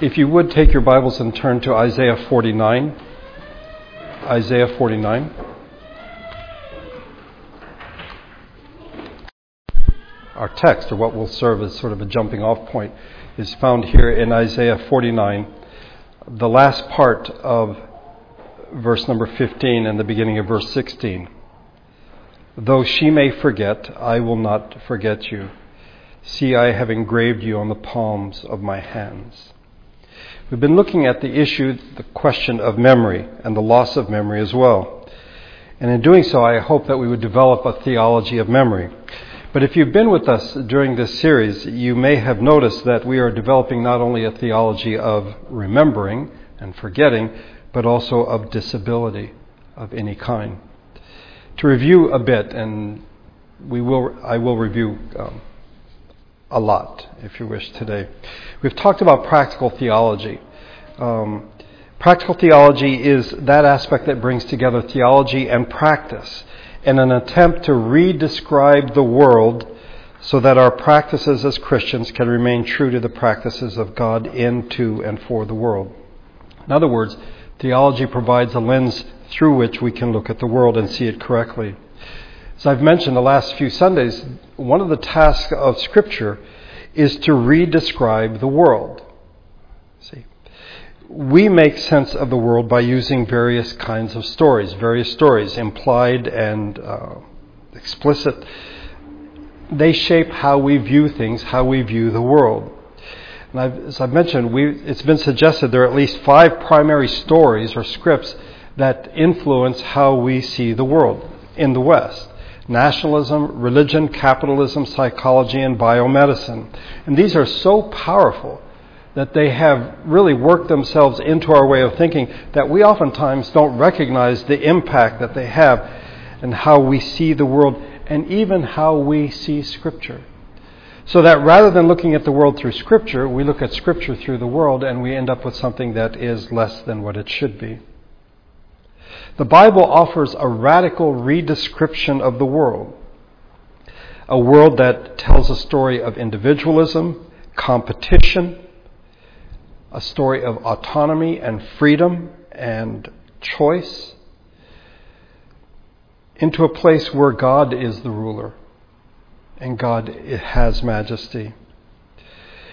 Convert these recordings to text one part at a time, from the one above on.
If you would take your Bibles and turn to Isaiah 49. Isaiah 49. Our text, or what will serve as sort of a jumping off point, is found here in Isaiah 49, the last part of verse number 15 and the beginning of verse 16. Though she may forget, I will not forget you. See, I have engraved you on the palms of my hands. We've been looking at the issue, the question of memory and the loss of memory as well. And in doing so, I hope that we would develop a theology of memory. But if you've been with us during this series, you may have noticed that we are developing not only a theology of remembering and forgetting, but also of disability of any kind. To review a bit, and we will, I will review um, a lot, if you wish, today. We've talked about practical theology. Um, practical theology is that aspect that brings together theology and practice in an attempt to re-describe the world so that our practices as Christians can remain true to the practices of God in, to, and for the world. In other words, theology provides a lens through which we can look at the world and see it correctly. As I've mentioned the last few Sundays, one of the tasks of Scripture is to redescribe the world. See, we make sense of the world by using various kinds of stories, various stories, implied and uh, explicit. They shape how we view things, how we view the world. And I've, as I've mentioned, it's been suggested there are at least five primary stories or scripts that influence how we see the world in the West nationalism, religion, capitalism, psychology, and biomedicine. And these are so powerful that they have really worked themselves into our way of thinking that we oftentimes don't recognize the impact that they have and how we see the world and even how we see Scripture. So that rather than looking at the world through Scripture, we look at Scripture through the world and we end up with something that is less than what it should be. The Bible offers a radical redescription of the world. A world that tells a story of individualism, competition, a story of autonomy and freedom and choice, into a place where God is the ruler and God has majesty.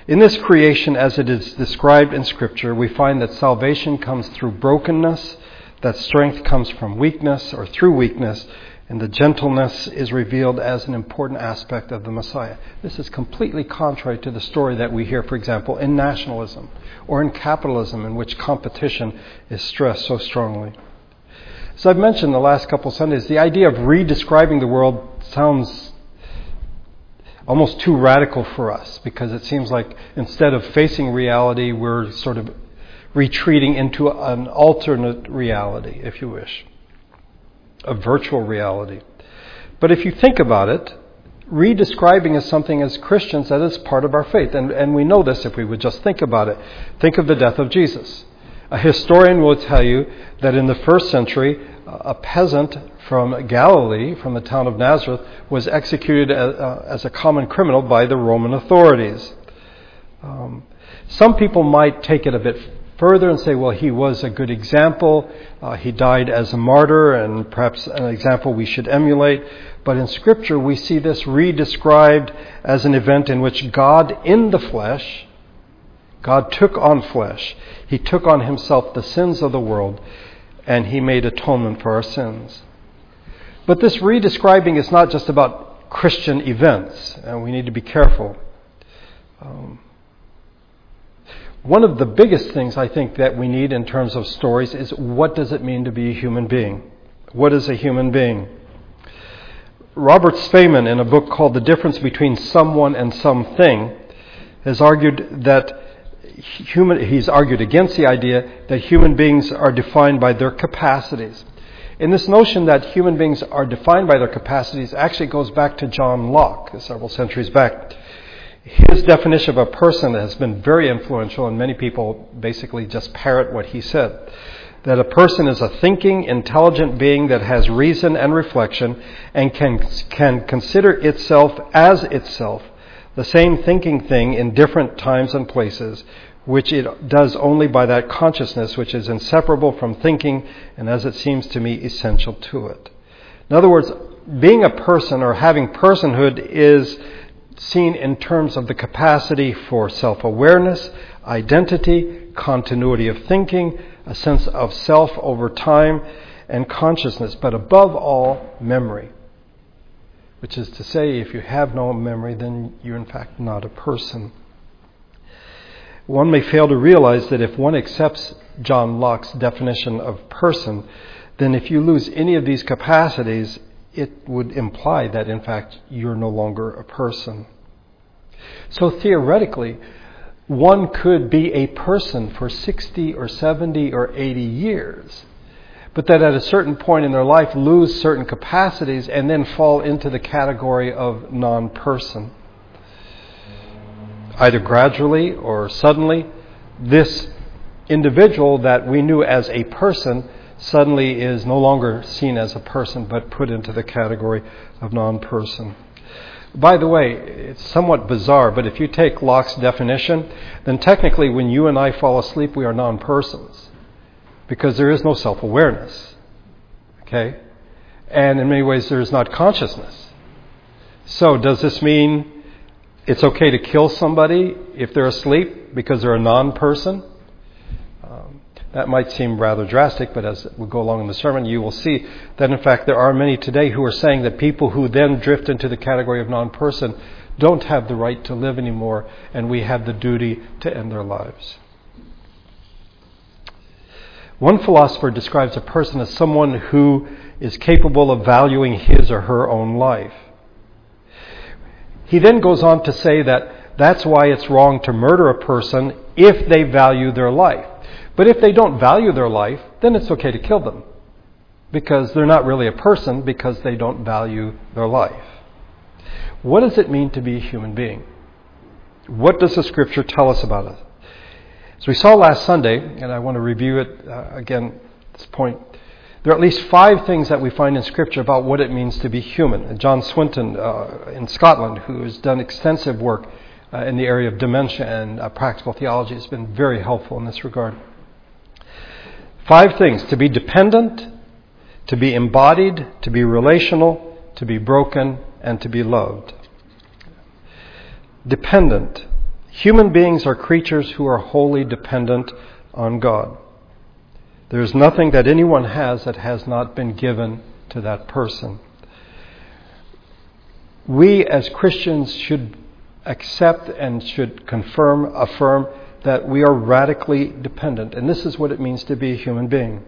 In this creation, as it is described in Scripture, we find that salvation comes through brokenness that strength comes from weakness or through weakness, and the gentleness is revealed as an important aspect of the Messiah. This is completely contrary to the story that we hear, for example, in nationalism or in capitalism, in which competition is stressed so strongly. As I've mentioned the last couple Sundays, the idea of redescribing the world sounds almost too radical for us because it seems like instead of facing reality, we're sort of retreating into an alternate reality, if you wish, a virtual reality. But if you think about it, redescribing is something as Christians that is part of our faith. And, and we know this if we would just think about it. Think of the death of Jesus. A historian will tell you that in the first century, a peasant from Galilee, from the town of Nazareth, was executed as, uh, as a common criminal by the Roman authorities. Um, some people might take it a bit further and say, well, he was a good example. Uh, he died as a martyr and perhaps an example we should emulate. But in Scripture, we see this redescribed as an event in which God in the flesh, God took on flesh. He took on himself the sins of the world and he made atonement for our sins. But this redescribing is not just about Christian events, and we need to be careful. Um, one of the biggest things I think that we need in terms of stories is what does it mean to be a human being? What is a human being? Robert Spaemann, in a book called The Difference Between Someone and Something, has argued that human, he's argued against the idea that human beings are defined by their capacities. And this notion that human beings are defined by their capacities actually goes back to John Locke several centuries back his definition of a person has been very influential, and many people basically just parrot what he said. That a person is a thinking, intelligent being that has reason and reflection and can, can consider itself as itself, the same thinking thing in different times and places, which it does only by that consciousness which is inseparable from thinking and, as it seems to me, essential to it. In other words, being a person or having personhood is seen in terms of the capacity for self awareness, identity, continuity of thinking, a sense of self over time, and consciousness, but above all, memory. Which is to say, if you have no memory, then you're in fact not a person. One may fail to realize that if one accepts John Locke's definition of person, then if you lose any of these capacities, it would imply that in fact you're no longer a person. So theoretically, one could be a person for 60 or 70 or 80 years, but that at a certain point in their life lose certain capacities and then fall into the category of non person either gradually or suddenly, this individual that we knew as a person suddenly is no longer seen as a person but put into the category of non person. By the way, it's somewhat bizarre, but if you take Locke's definition, then technically when you and I fall asleep, we are non persons because there is no self awareness. Okay? And in many ways, there is not consciousness. So, does this mean it's okay to kill somebody if they're asleep because they're a non person. That might seem rather drastic, but as we go along in the sermon, you will see that in fact there are many today who are saying that people who then drift into the category of non person don't have the right to live anymore, and we have the duty to end their lives. One philosopher describes a person as someone who is capable of valuing his or her own life. He then goes on to say that that's why it's wrong to murder a person if they value their life. But if they don't value their life, then it's okay to kill them because they're not really a person because they don't value their life. What does it mean to be a human being? What does the scripture tell us about it? As we saw last Sunday, and I want to review it uh, again at this point, there are at least five things that we find in Scripture about what it means to be human. John Swinton uh, in Scotland, who has done extensive work uh, in the area of dementia and uh, practical theology, has been very helpful in this regard. Five things to be dependent, to be embodied, to be relational, to be broken, and to be loved. Dependent. Human beings are creatures who are wholly dependent on God. There is nothing that anyone has that has not been given to that person. We as Christians should accept and should confirm, affirm that we are radically dependent. And this is what it means to be a human being.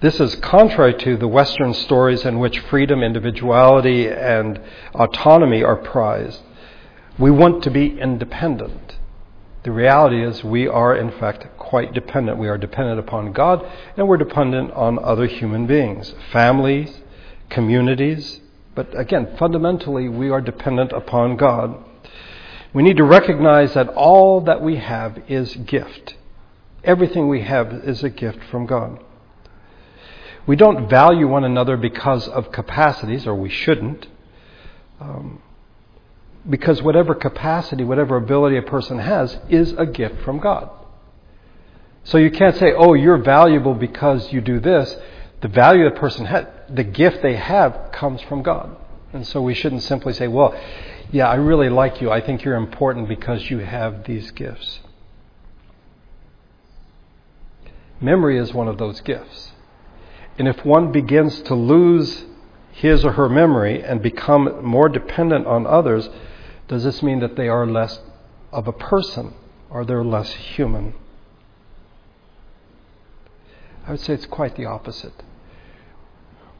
This is contrary to the Western stories in which freedom, individuality, and autonomy are prized. We want to be independent. The reality is, we are in fact quite dependent. We are dependent upon God and we're dependent on other human beings, families, communities. But again, fundamentally, we are dependent upon God. We need to recognize that all that we have is gift. Everything we have is a gift from God. We don't value one another because of capacities, or we shouldn't. Um, because whatever capacity, whatever ability a person has is a gift from God. So you can't say, oh, you're valuable because you do this. The value the person had, the gift they have comes from God. And so we shouldn't simply say, well, yeah, I really like you. I think you're important because you have these gifts. Memory is one of those gifts. And if one begins to lose his or her memory and become more dependent on others, does this mean that they are less of a person or they're less human? I would say it's quite the opposite.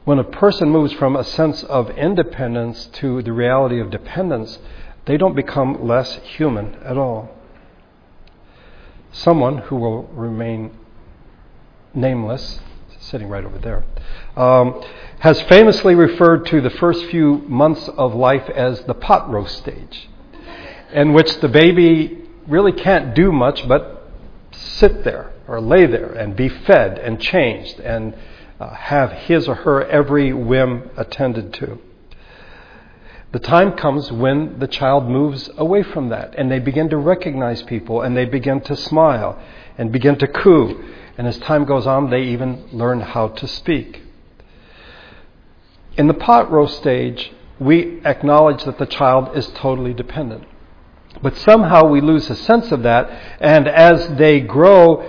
When a person moves from a sense of independence to the reality of dependence, they don't become less human at all. Someone who will remain nameless, sitting right over there, um, has famously referred to the first few months of life as the pot roast stage, in which the baby really can't do much but sit there or lay there and be fed and changed and uh, have his or her every whim attended to. The time comes when the child moves away from that and they begin to recognize people and they begin to smile and begin to coo. And as time goes on, they even learn how to speak. In the pot roast stage, we acknowledge that the child is totally dependent. But somehow we lose a sense of that, and as they grow,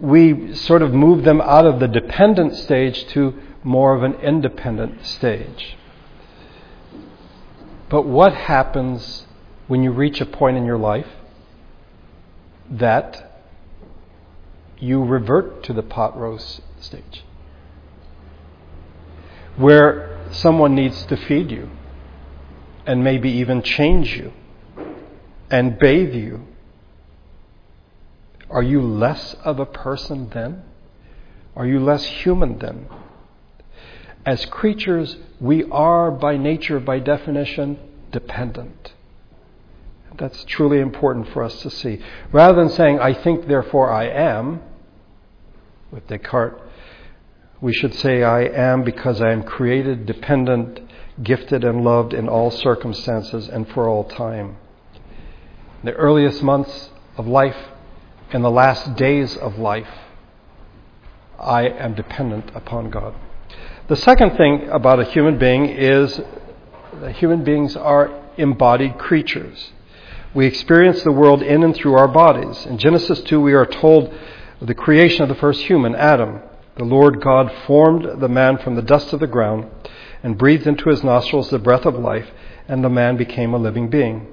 we sort of move them out of the dependent stage to more of an independent stage. But what happens when you reach a point in your life that you revert to the pot roast stage? Where someone needs to feed you and maybe even change you and bathe you. Are you less of a person then? Are you less human then? As creatures, we are by nature, by definition, dependent. That's truly important for us to see. Rather than saying, I think, therefore I am, with Descartes, we should say, I am because I am created, dependent, gifted, and loved in all circumstances and for all time. In the earliest months of life, in the last days of life, I am dependent upon God. The second thing about a human being is that human beings are embodied creatures. We experience the world in and through our bodies. In Genesis 2, we are told the creation of the first human, Adam. The Lord God formed the man from the dust of the ground and breathed into his nostrils the breath of life, and the man became a living being.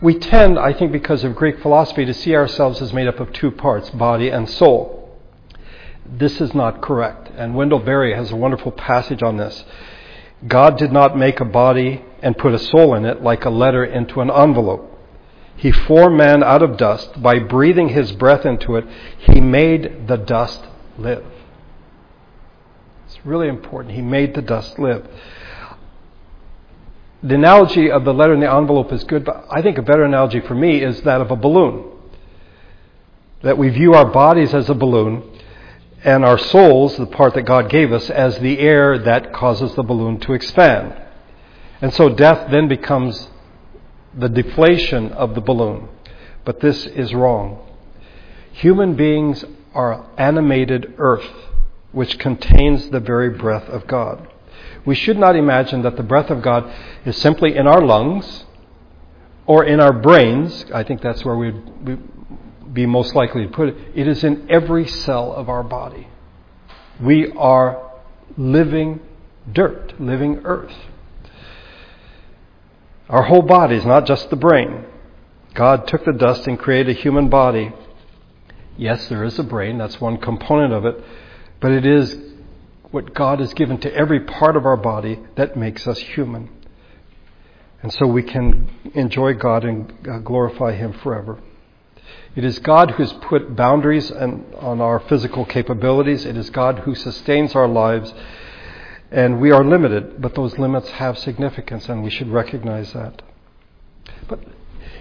We tend, I think, because of Greek philosophy, to see ourselves as made up of two parts, body and soul this is not correct. And Wendell Berry has a wonderful passage on this. God did not make a body and put a soul in it like a letter into an envelope. He formed man out of dust. By breathing his breath into it, he made the dust live. It's really important. He made the dust live. The analogy of the letter in the envelope is good, but I think a better analogy for me is that of a balloon. That we view our bodies as a balloon and our souls, the part that God gave us, as the air that causes the balloon to expand. And so death then becomes the deflation of the balloon. But this is wrong. Human beings are animated earth, which contains the very breath of God. We should not imagine that the breath of God is simply in our lungs or in our brains. I think that's where we'd, be most likely to put it, it is in every cell of our body. We are living dirt, living earth. Our whole body is not just the brain. God took the dust and created a human body. Yes, there is a brain, that's one component of it, but it is what God has given to every part of our body that makes us human. And so we can enjoy God and uh, glorify Him forever. It is God who has put boundaries on our physical capabilities. It is God who sustains our lives. And we are limited, but those limits have significance, and we should recognize that. But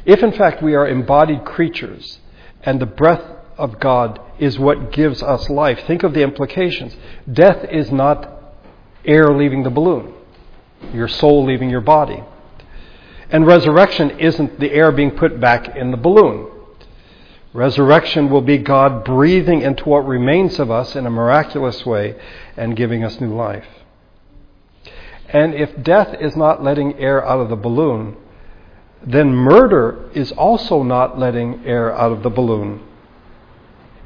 if in fact we are embodied creatures, and the breath of God is what gives us life, think of the implications. Death is not air leaving the balloon, your soul leaving your body. And resurrection isn't the air being put back in the balloon. Resurrection will be God breathing into what remains of us in a miraculous way and giving us new life. And if death is not letting air out of the balloon, then murder is also not letting air out of the balloon.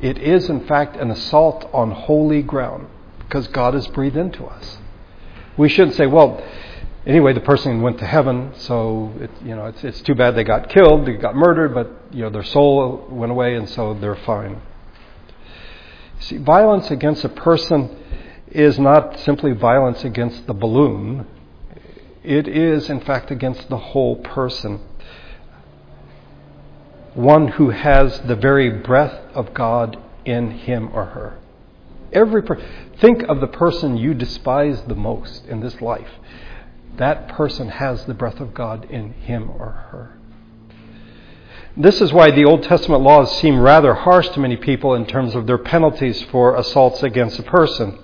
It is, in fact, an assault on holy ground because God has breathed into us. We shouldn't say, well, anyway, the person went to heaven, so it, you know it's, it's too bad they got killed, they got murdered, but you know their soul went away, and so they're fine. See, violence against a person is not simply violence against the balloon. It is, in fact, against the whole person. One who has the very breath of God in him or her. Every per- think of the person you despise the most in this life that person has the breath of God in him or her. This is why the Old Testament laws seem rather harsh to many people in terms of their penalties for assaults against a person.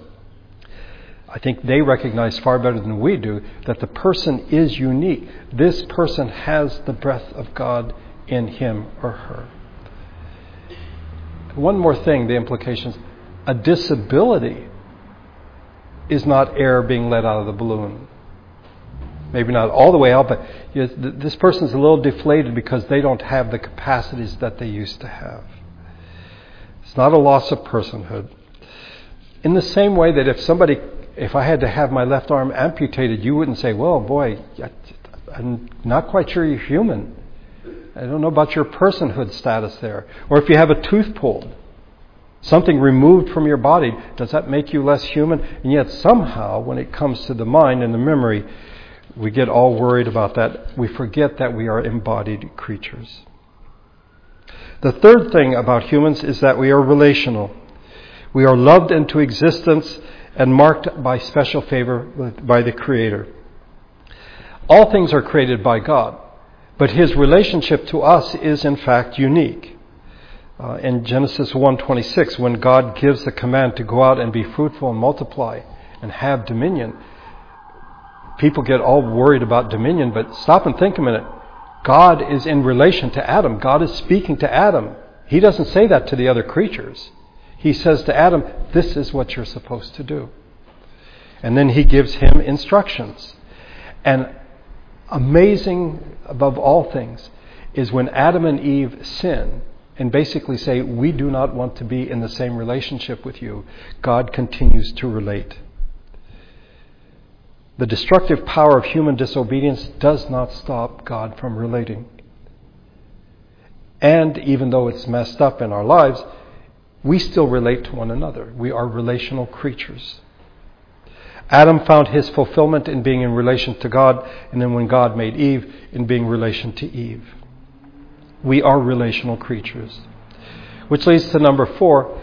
I think they recognize far better than we do that the person is unique. This person has the breath of God in him or her. One more thing, the implications. A disability is not air being let out of the balloon. Maybe not all the way out, but you know, this person's a little deflated because they don't have the capacities that they used to have. It's not a loss of personhood. In the same way that if somebody, if I had to have my left arm amputated, you wouldn't say, well, boy, I'm not quite sure you're human. I don't know about your personhood status there. Or if you have a tooth pulled, something removed from your body, does that make you less human? And yet, somehow, when it comes to the mind and the memory, we get all worried about that. We forget that we are embodied creatures. The third thing about humans is that we are relational. We are loved into existence and marked by special favor by the Creator. All things are created by God. But his relationship to us is in fact unique. Uh, in Genesis 1:26, when God gives the command to go out and be fruitful and multiply and have dominion, people get all worried about dominion, but stop and think a minute. God is in relation to Adam. God is speaking to Adam. He doesn't say that to the other creatures. He says to Adam, This is what you're supposed to do. And then he gives him instructions. And amazing above all things is when Adam and Eve sin and basically say, We do not want to be in the same relationship with you, God continues to relate. The destructive power of human disobedience does not stop God from relating. And even though it's messed up in our lives, we still relate to one another. We are relational creatures. Adam found his fulfillment in being in relation to God, and then when God made Eve, in being relation to Eve. We are relational creatures. Which leads to number four.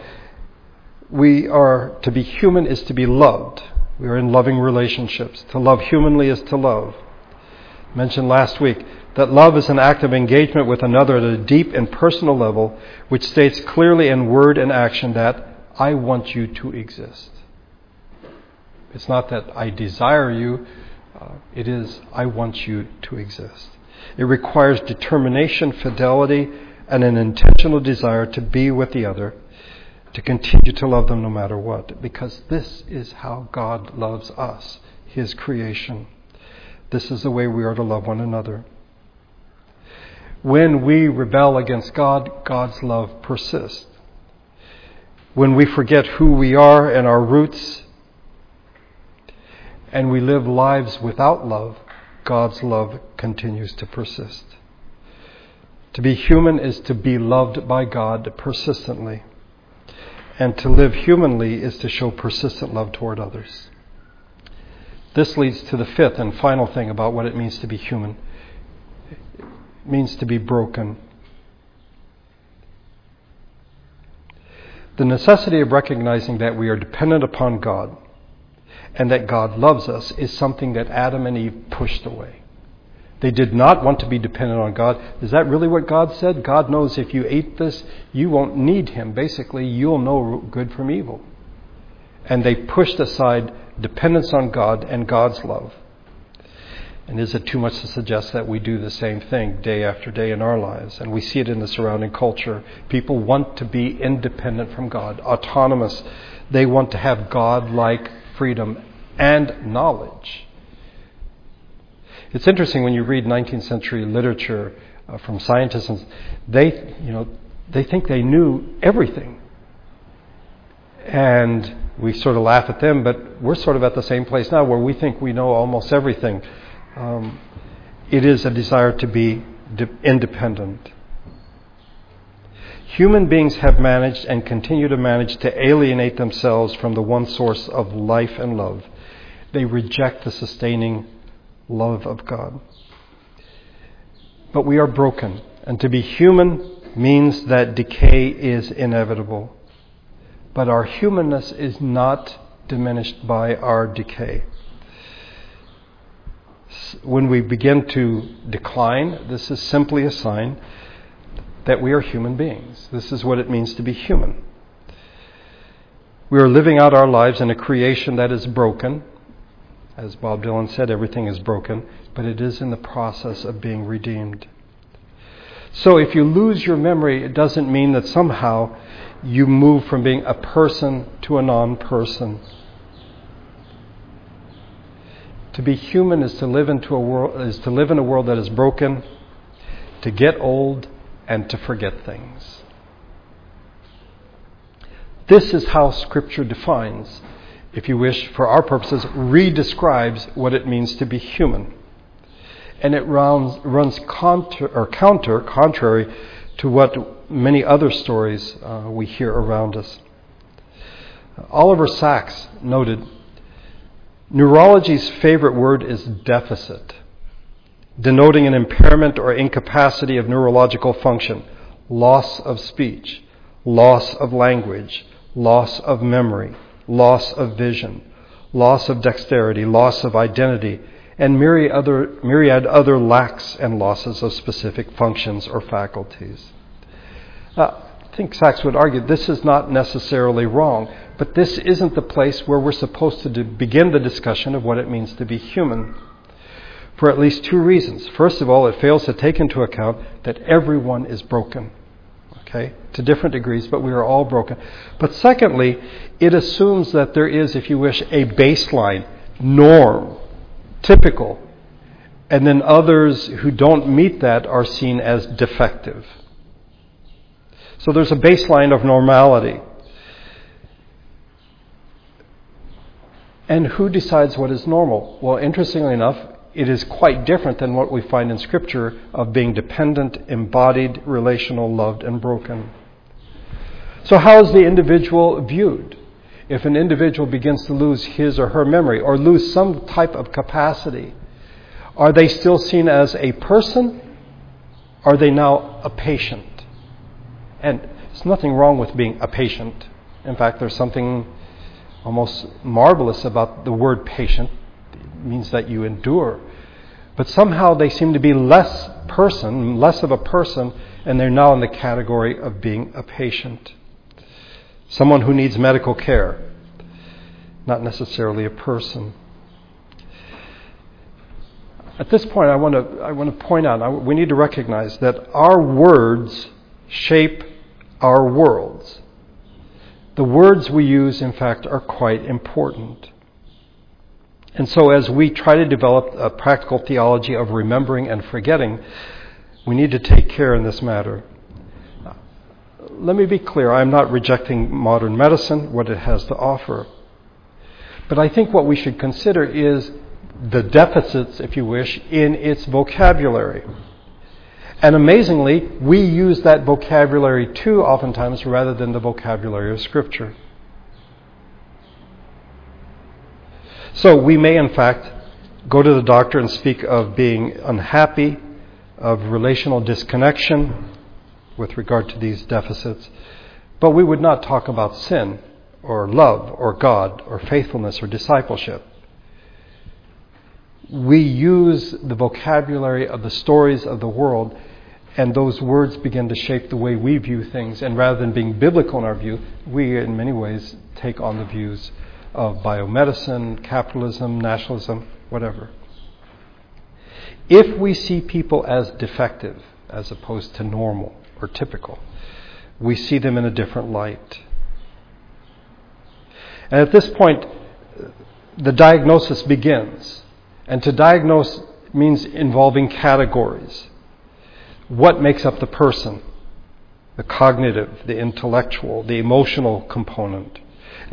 We are to be human is to be loved. We are in loving relationships. To love humanly is to love. I mentioned last week that love is an act of engagement with another at a deep and personal level, which states clearly in word and action that I want you to exist. It's not that I desire you, uh, it is I want you to exist. It requires determination, fidelity, and an intentional desire to be with the other, to continue to love them no matter what, because this is how God loves us, His creation. This is the way we are to love one another. When we rebel against God, God's love persists. When we forget who we are and our roots and we live lives without love, God's love continues to persist. To be human is to be loved by God persistently. And to live humanly is to show persistent love toward others. This leads to the fifth and final thing about what it means to be human. It means to be broken. The necessity of recognizing that we are dependent upon God and that God loves us is something that Adam and Eve pushed away. They did not want to be dependent on God. Is that really what God said? God knows if you ate this, you won't need Him. Basically, you'll know good from evil. And they pushed aside dependence on God and God's love. And is it too much to suggest that we do the same thing day after day in our lives? And we see it in the surrounding culture. People want to be independent from God, autonomous. They want to have God like freedom and knowledge. It's interesting when you read 19th century literature uh, from scientists, they, you know, they think they knew everything. And we sort of laugh at them, but we're sort of at the same place now where we think we know almost everything. Um, it is a desire to be de- independent. Human beings have managed and continue to manage to alienate themselves from the one source of life and love. They reject the sustaining love of God. But we are broken, and to be human means that decay is inevitable. But our humanness is not diminished by our decay. When we begin to decline, this is simply a sign that we are human beings. This is what it means to be human. We are living out our lives in a creation that is broken. As Bob Dylan said, everything is broken, but it is in the process of being redeemed. So if you lose your memory, it doesn't mean that somehow you move from being a person to a non person. To be human is to live into a world is to live in a world that is broken, to get old, and to forget things. This is how Scripture defines, if you wish, for our purposes, redescribes what it means to be human. And it runs, runs counter, or counter, contrary to what many other stories uh, we hear around us. Oliver Sacks noted Neurology's favorite word is deficit, denoting an impairment or incapacity of neurological function, loss of speech, loss of language, loss of memory, loss of vision, loss of dexterity, loss of identity, and myriad other, myriad other lacks and losses of specific functions or faculties. Uh, I think Sacks would argue this is not necessarily wrong. But this isn't the place where we're supposed to begin the discussion of what it means to be human. For at least two reasons. First of all, it fails to take into account that everyone is broken. Okay? To different degrees, but we are all broken. But secondly, it assumes that there is, if you wish, a baseline, norm, typical. And then others who don't meet that are seen as defective. So there's a baseline of normality. And who decides what is normal? Well, interestingly enough, it is quite different than what we find in Scripture of being dependent, embodied, relational, loved, and broken. So, how is the individual viewed? If an individual begins to lose his or her memory or lose some type of capacity, are they still seen as a person? Are they now a patient? And there's nothing wrong with being a patient. In fact, there's something almost marvelous about the word patient. Means that you endure. But somehow they seem to be less person, less of a person, and they're now in the category of being a patient. Someone who needs medical care, not necessarily a person. At this point, I want to, I want to point out, we need to recognize that our words shape our worlds. The words we use, in fact, are quite important. And so, as we try to develop a practical theology of remembering and forgetting, we need to take care in this matter. Let me be clear I'm not rejecting modern medicine, what it has to offer. But I think what we should consider is the deficits, if you wish, in its vocabulary. And amazingly, we use that vocabulary too oftentimes rather than the vocabulary of Scripture. So we may, in fact, go to the doctor and speak of being unhappy, of relational disconnection with regard to these deficits, but we would not talk about sin or love or God or faithfulness or discipleship. We use the vocabulary of the stories of the world and those words begin to shape the way we view things. And rather than being biblical in our view, we, in many ways, take on the views of biomedicine, capitalism, nationalism, whatever. If we see people as defective as opposed to normal or typical, we see them in a different light. And at this point, the diagnosis begins. And to diagnose means involving categories what makes up the person the cognitive, the intellectual, the emotional component.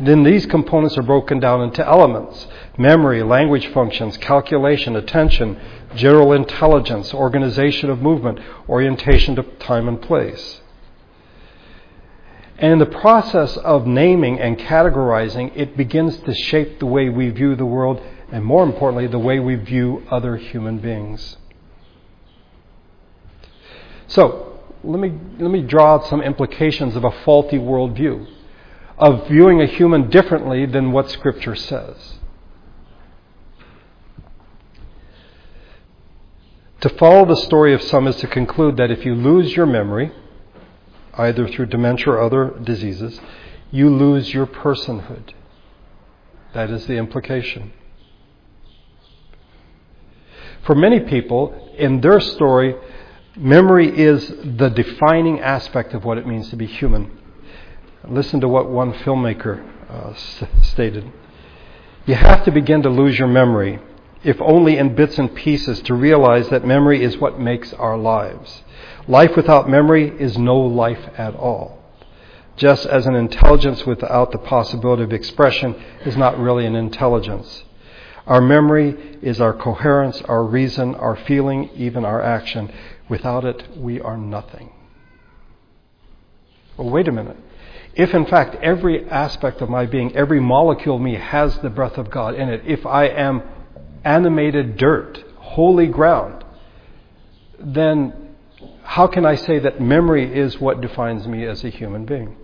Then these components are broken down into elements memory, language functions, calculation, attention, general intelligence, organization of movement, orientation to time and place. And in the process of naming and categorizing, it begins to shape the way we view the world, and more importantly, the way we view other human beings. So, let me, let me draw out some implications of a faulty worldview, of viewing a human differently than what Scripture says. To follow the story of some is to conclude that if you lose your memory, either through dementia or other diseases, you lose your personhood. That is the implication. For many people, in their story, memory is the defining aspect of what it means to be human. Listen to what one filmmaker uh, s- stated. You have to begin to lose your memory, if only in bits and pieces, to realize that memory is what makes our lives. Life without memory is no life at all. Just as an intelligence without the possibility of expression is not really an intelligence. Our memory is our coherence, our reason, our feeling, even our action. Without it, we are nothing. Well, wait a minute. If in fact every aspect of my being, every molecule of me has the breath of God in it, if I am animated dirt, holy ground, then how can I say that memory is what defines me as a human being?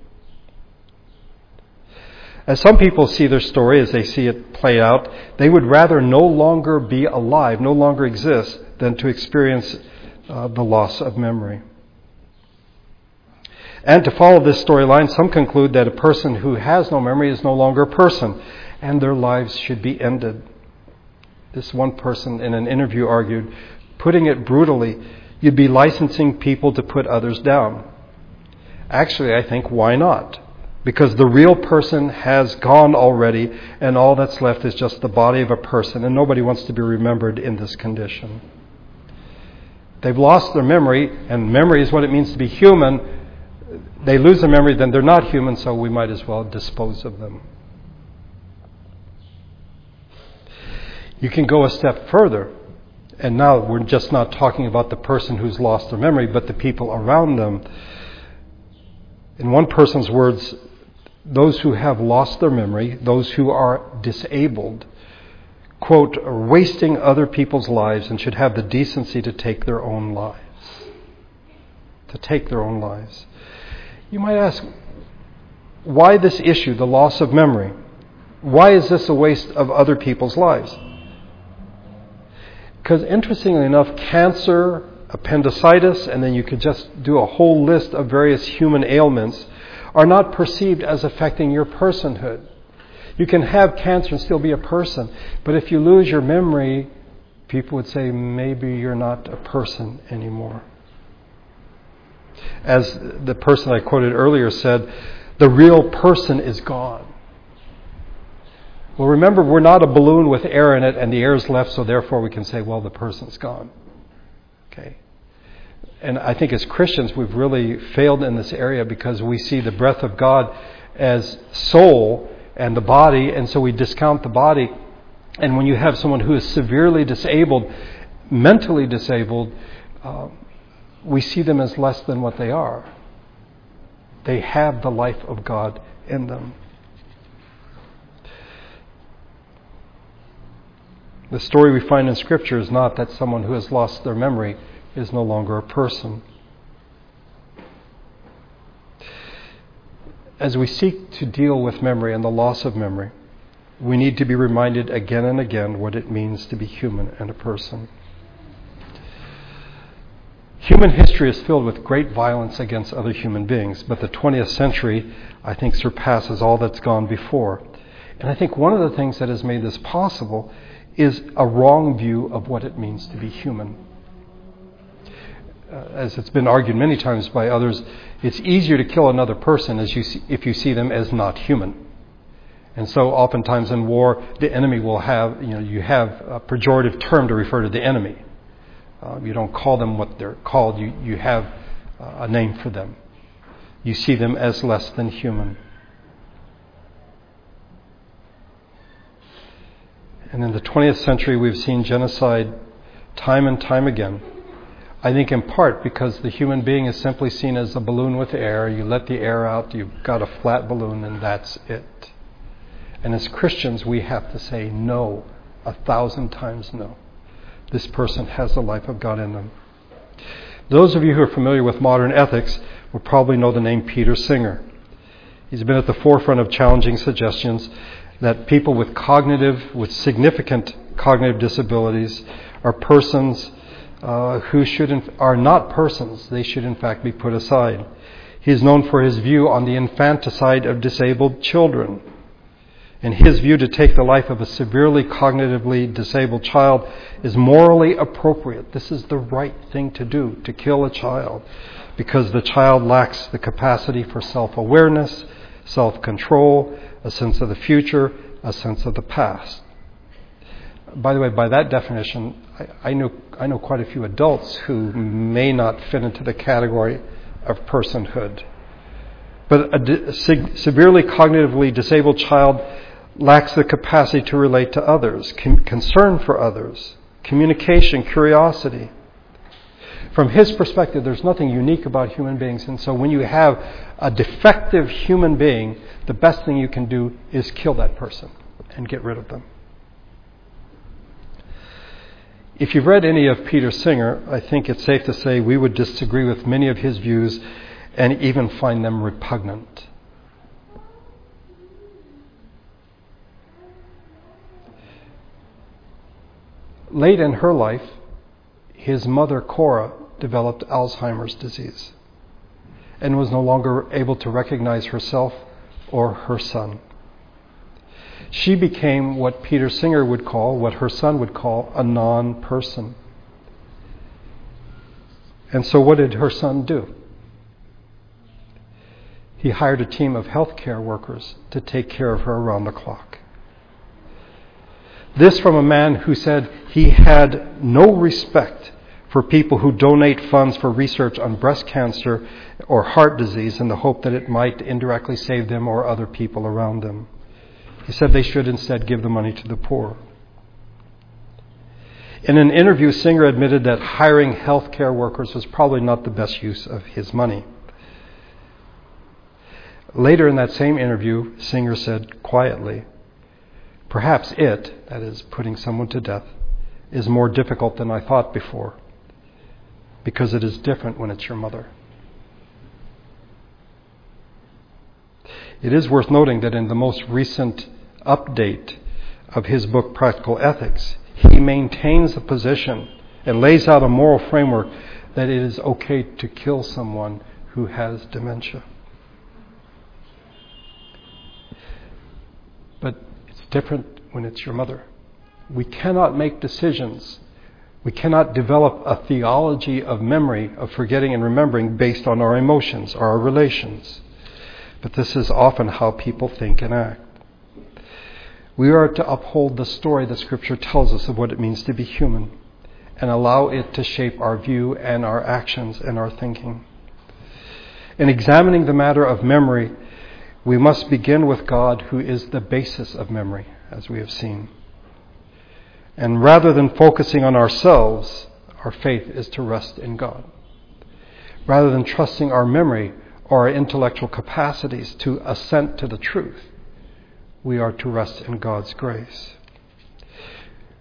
As some people see their story, as they see it play out, they would rather no longer be alive, no longer exist, than to experience uh, the loss of memory. And to follow this storyline, some conclude that a person who has no memory is no longer a person, and their lives should be ended. This one person in an interview argued, putting it brutally, you'd be licensing people to put others down. Actually, I think, why not? because the real person has gone already, and all that's left is just the body of a person, and nobody wants to be remembered in this condition. They've lost their memory, and memory is what it means to be human. They lose their memory, then they're not human, so we might as well dispose of them. You can go a step further, and now we're just not talking about the person who's lost their memory, but the people around them. In one person's words, those who have lost their memory, those who are disabled, quote, are wasting other people's lives and should have the decency to take their own lives. To take their own lives. You might ask, why this issue, the loss of memory? Why is this a waste of other people's lives? Because interestingly enough, cancer, appendicitis, and then you could just do a whole list of various human ailments are not perceived as affecting your personhood. You can have cancer and still be a person, but if you lose your memory, people would say maybe you're not a person anymore. As the person I quoted earlier said, the real person is gone. Well, remember, we're not a balloon with air in it and the air is left, so therefore we can say, well, the person's gone. Okay? and I think as Christians, we've really failed in this area because we see the breath of God as soul and the body, and so we discount the body. And when you have someone who is severely disabled, mentally disabled, uh, we see them as less than what they are. They have the life of God in them. The story we find in Scripture is not that someone who has lost their memory is no longer a person. As we seek to deal with memory and the loss of memory, we need to be reminded again and again what it means to be human and a person. Human history is filled with great violence against other human beings, but the 20th century, I think, surpasses all that's gone before. And I think one of the things that has made this possible is a wrong view of what it means to be human uh, as it's been argued many times by others, it's easier to kill another person as you see, if you see them as not human. And so, oftentimes in war, the enemy will have you know you have a pejorative term to refer to the enemy. Uh, you don't call them what they're called. You you have uh, a name for them. You see them as less than human. And in the 20th century, we've seen genocide time and time again. I think in part because the human being is simply seen as a balloon with air. You let the air out, you've got a flat balloon, and that's it. And as Christians, we have to say no, a thousand times no. This person has the life of God in them. Those of you who are familiar with modern ethics will probably know the name Peter Singer. He's been at the forefront of challenging suggestions that people with cognitive, with significant cognitive disabilities, are persons uh, who should inf- are not persons. They should, in fact, be put aside. He is known for his view on the infanticide of disabled children. In his view, to take the life of a severely cognitively disabled child is morally appropriate. This is the right thing to do, to kill a child, because the child lacks the capacity for self awareness, self control, a sense of the future, a sense of the past. By the way, by that definition, I, I, know, I know quite a few adults who may not fit into the category of personhood. But a severely cognitively disabled child lacks the capacity to relate to others, con- concern for others, communication, curiosity. From his perspective, there's nothing unique about human beings, and so when you have a defective human being, the best thing you can do is kill that person and get rid of them. If you've read any of Peter Singer, I think it's safe to say we would disagree with many of his views and even find them repugnant. Late in her life, his mother, Cora, developed Alzheimer's disease and was no longer able to recognize herself or her son. She became what Peter Singer would call, what her son would call, a non person. And so, what did her son do? He hired a team of healthcare workers to take care of her around the clock. This from a man who said he had no respect for people who donate funds for research on breast cancer or heart disease in the hope that it might indirectly save them or other people around them. He said they should instead give the money to the poor. In an interview, Singer admitted that hiring healthcare workers was probably not the best use of his money. Later in that same interview, Singer said quietly, Perhaps it, that is, putting someone to death, is more difficult than I thought before, because it is different when it's your mother. It is worth noting that in the most recent update of his book, Practical Ethics, he maintains the position and lays out a moral framework that it is okay to kill someone who has dementia. But it's different when it's your mother. We cannot make decisions. We cannot develop a theology of memory, of forgetting and remembering based on our emotions, or our relations. But this is often how people think and act. We are to uphold the story the Scripture tells us of what it means to be human and allow it to shape our view and our actions and our thinking. In examining the matter of memory, we must begin with God, who is the basis of memory, as we have seen. And rather than focusing on ourselves, our faith is to rest in God. Rather than trusting our memory or our intellectual capacities to assent to the truth, we are to rest in God's grace.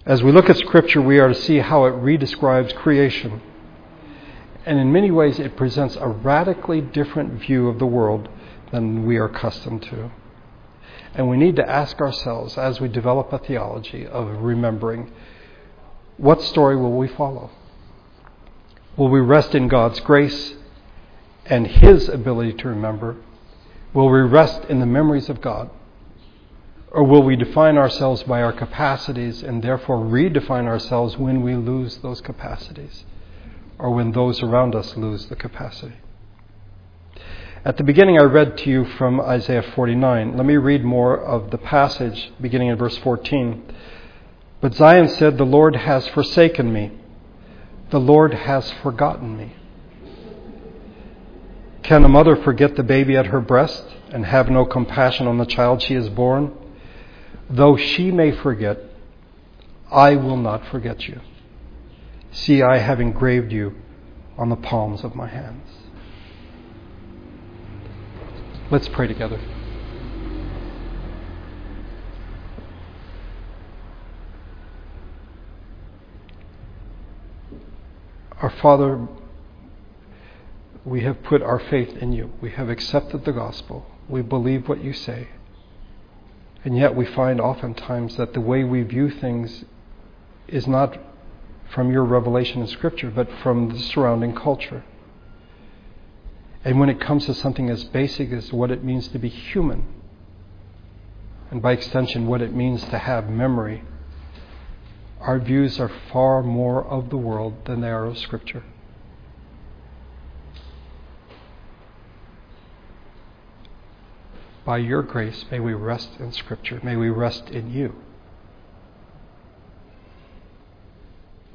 As we look at Scripture, we are to see how it redescribes creation. And in many ways, it presents a radically different view of the world than we are accustomed to. And we need to ask ourselves, as we develop a theology of remembering, what story will we follow? Will we rest in God's grace and His ability to remember? Will we rest in the memories of God? Or will we define ourselves by our capacities and therefore redefine ourselves when we lose those capacities or when those around us lose the capacity? At the beginning, I read to you from Isaiah 49. Let me read more of the passage beginning in verse 14. But Zion said, The Lord has forsaken me, the Lord has forgotten me. Can a mother forget the baby at her breast and have no compassion on the child she has borne? Though she may forget, I will not forget you. See, I have engraved you on the palms of my hands. Let's pray together. Our Father, we have put our faith in you. We have accepted the gospel. We believe what you say. And yet we find oftentimes that the way we view things is not from your revelation in Scripture, but from the surrounding culture. And when it comes to something as basic as what it means to be human, and by extension, what it means to have memory, our views are far more of the world than they are of Scripture. By your grace, may we rest in Scripture. May we rest in you.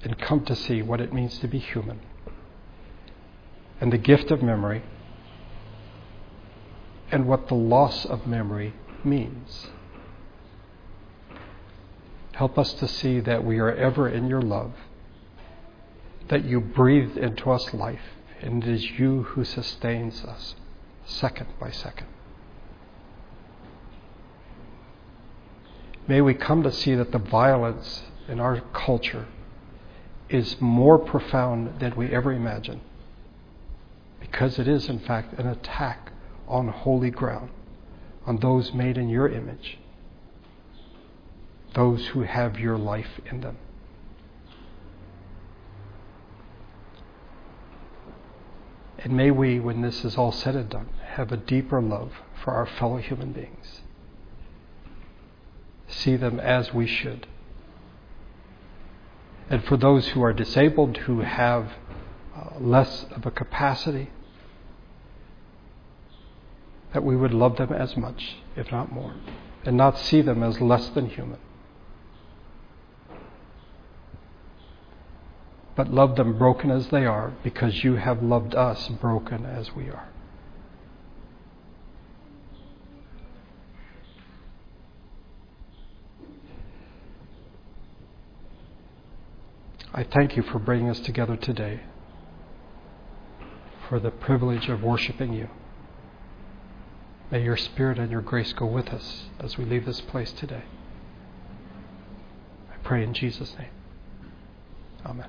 And come to see what it means to be human. And the gift of memory, and what the loss of memory means. Help us to see that we are ever in your love, that you breathed into us life, and it is you who sustains us second by second. May we come to see that the violence in our culture is more profound than we ever imagined, because it is, in fact, an attack on holy ground, on those made in your image, those who have your life in them. And may we, when this is all said and done, have a deeper love for our fellow human beings see them as we should. And for those who are disabled, who have uh, less of a capacity, that we would love them as much, if not more, and not see them as less than human. But love them broken as they are, because you have loved us broken as we are. I thank you for bringing us together today, for the privilege of worshiping you. May your Spirit and your grace go with us as we leave this place today. I pray in Jesus' name. Amen.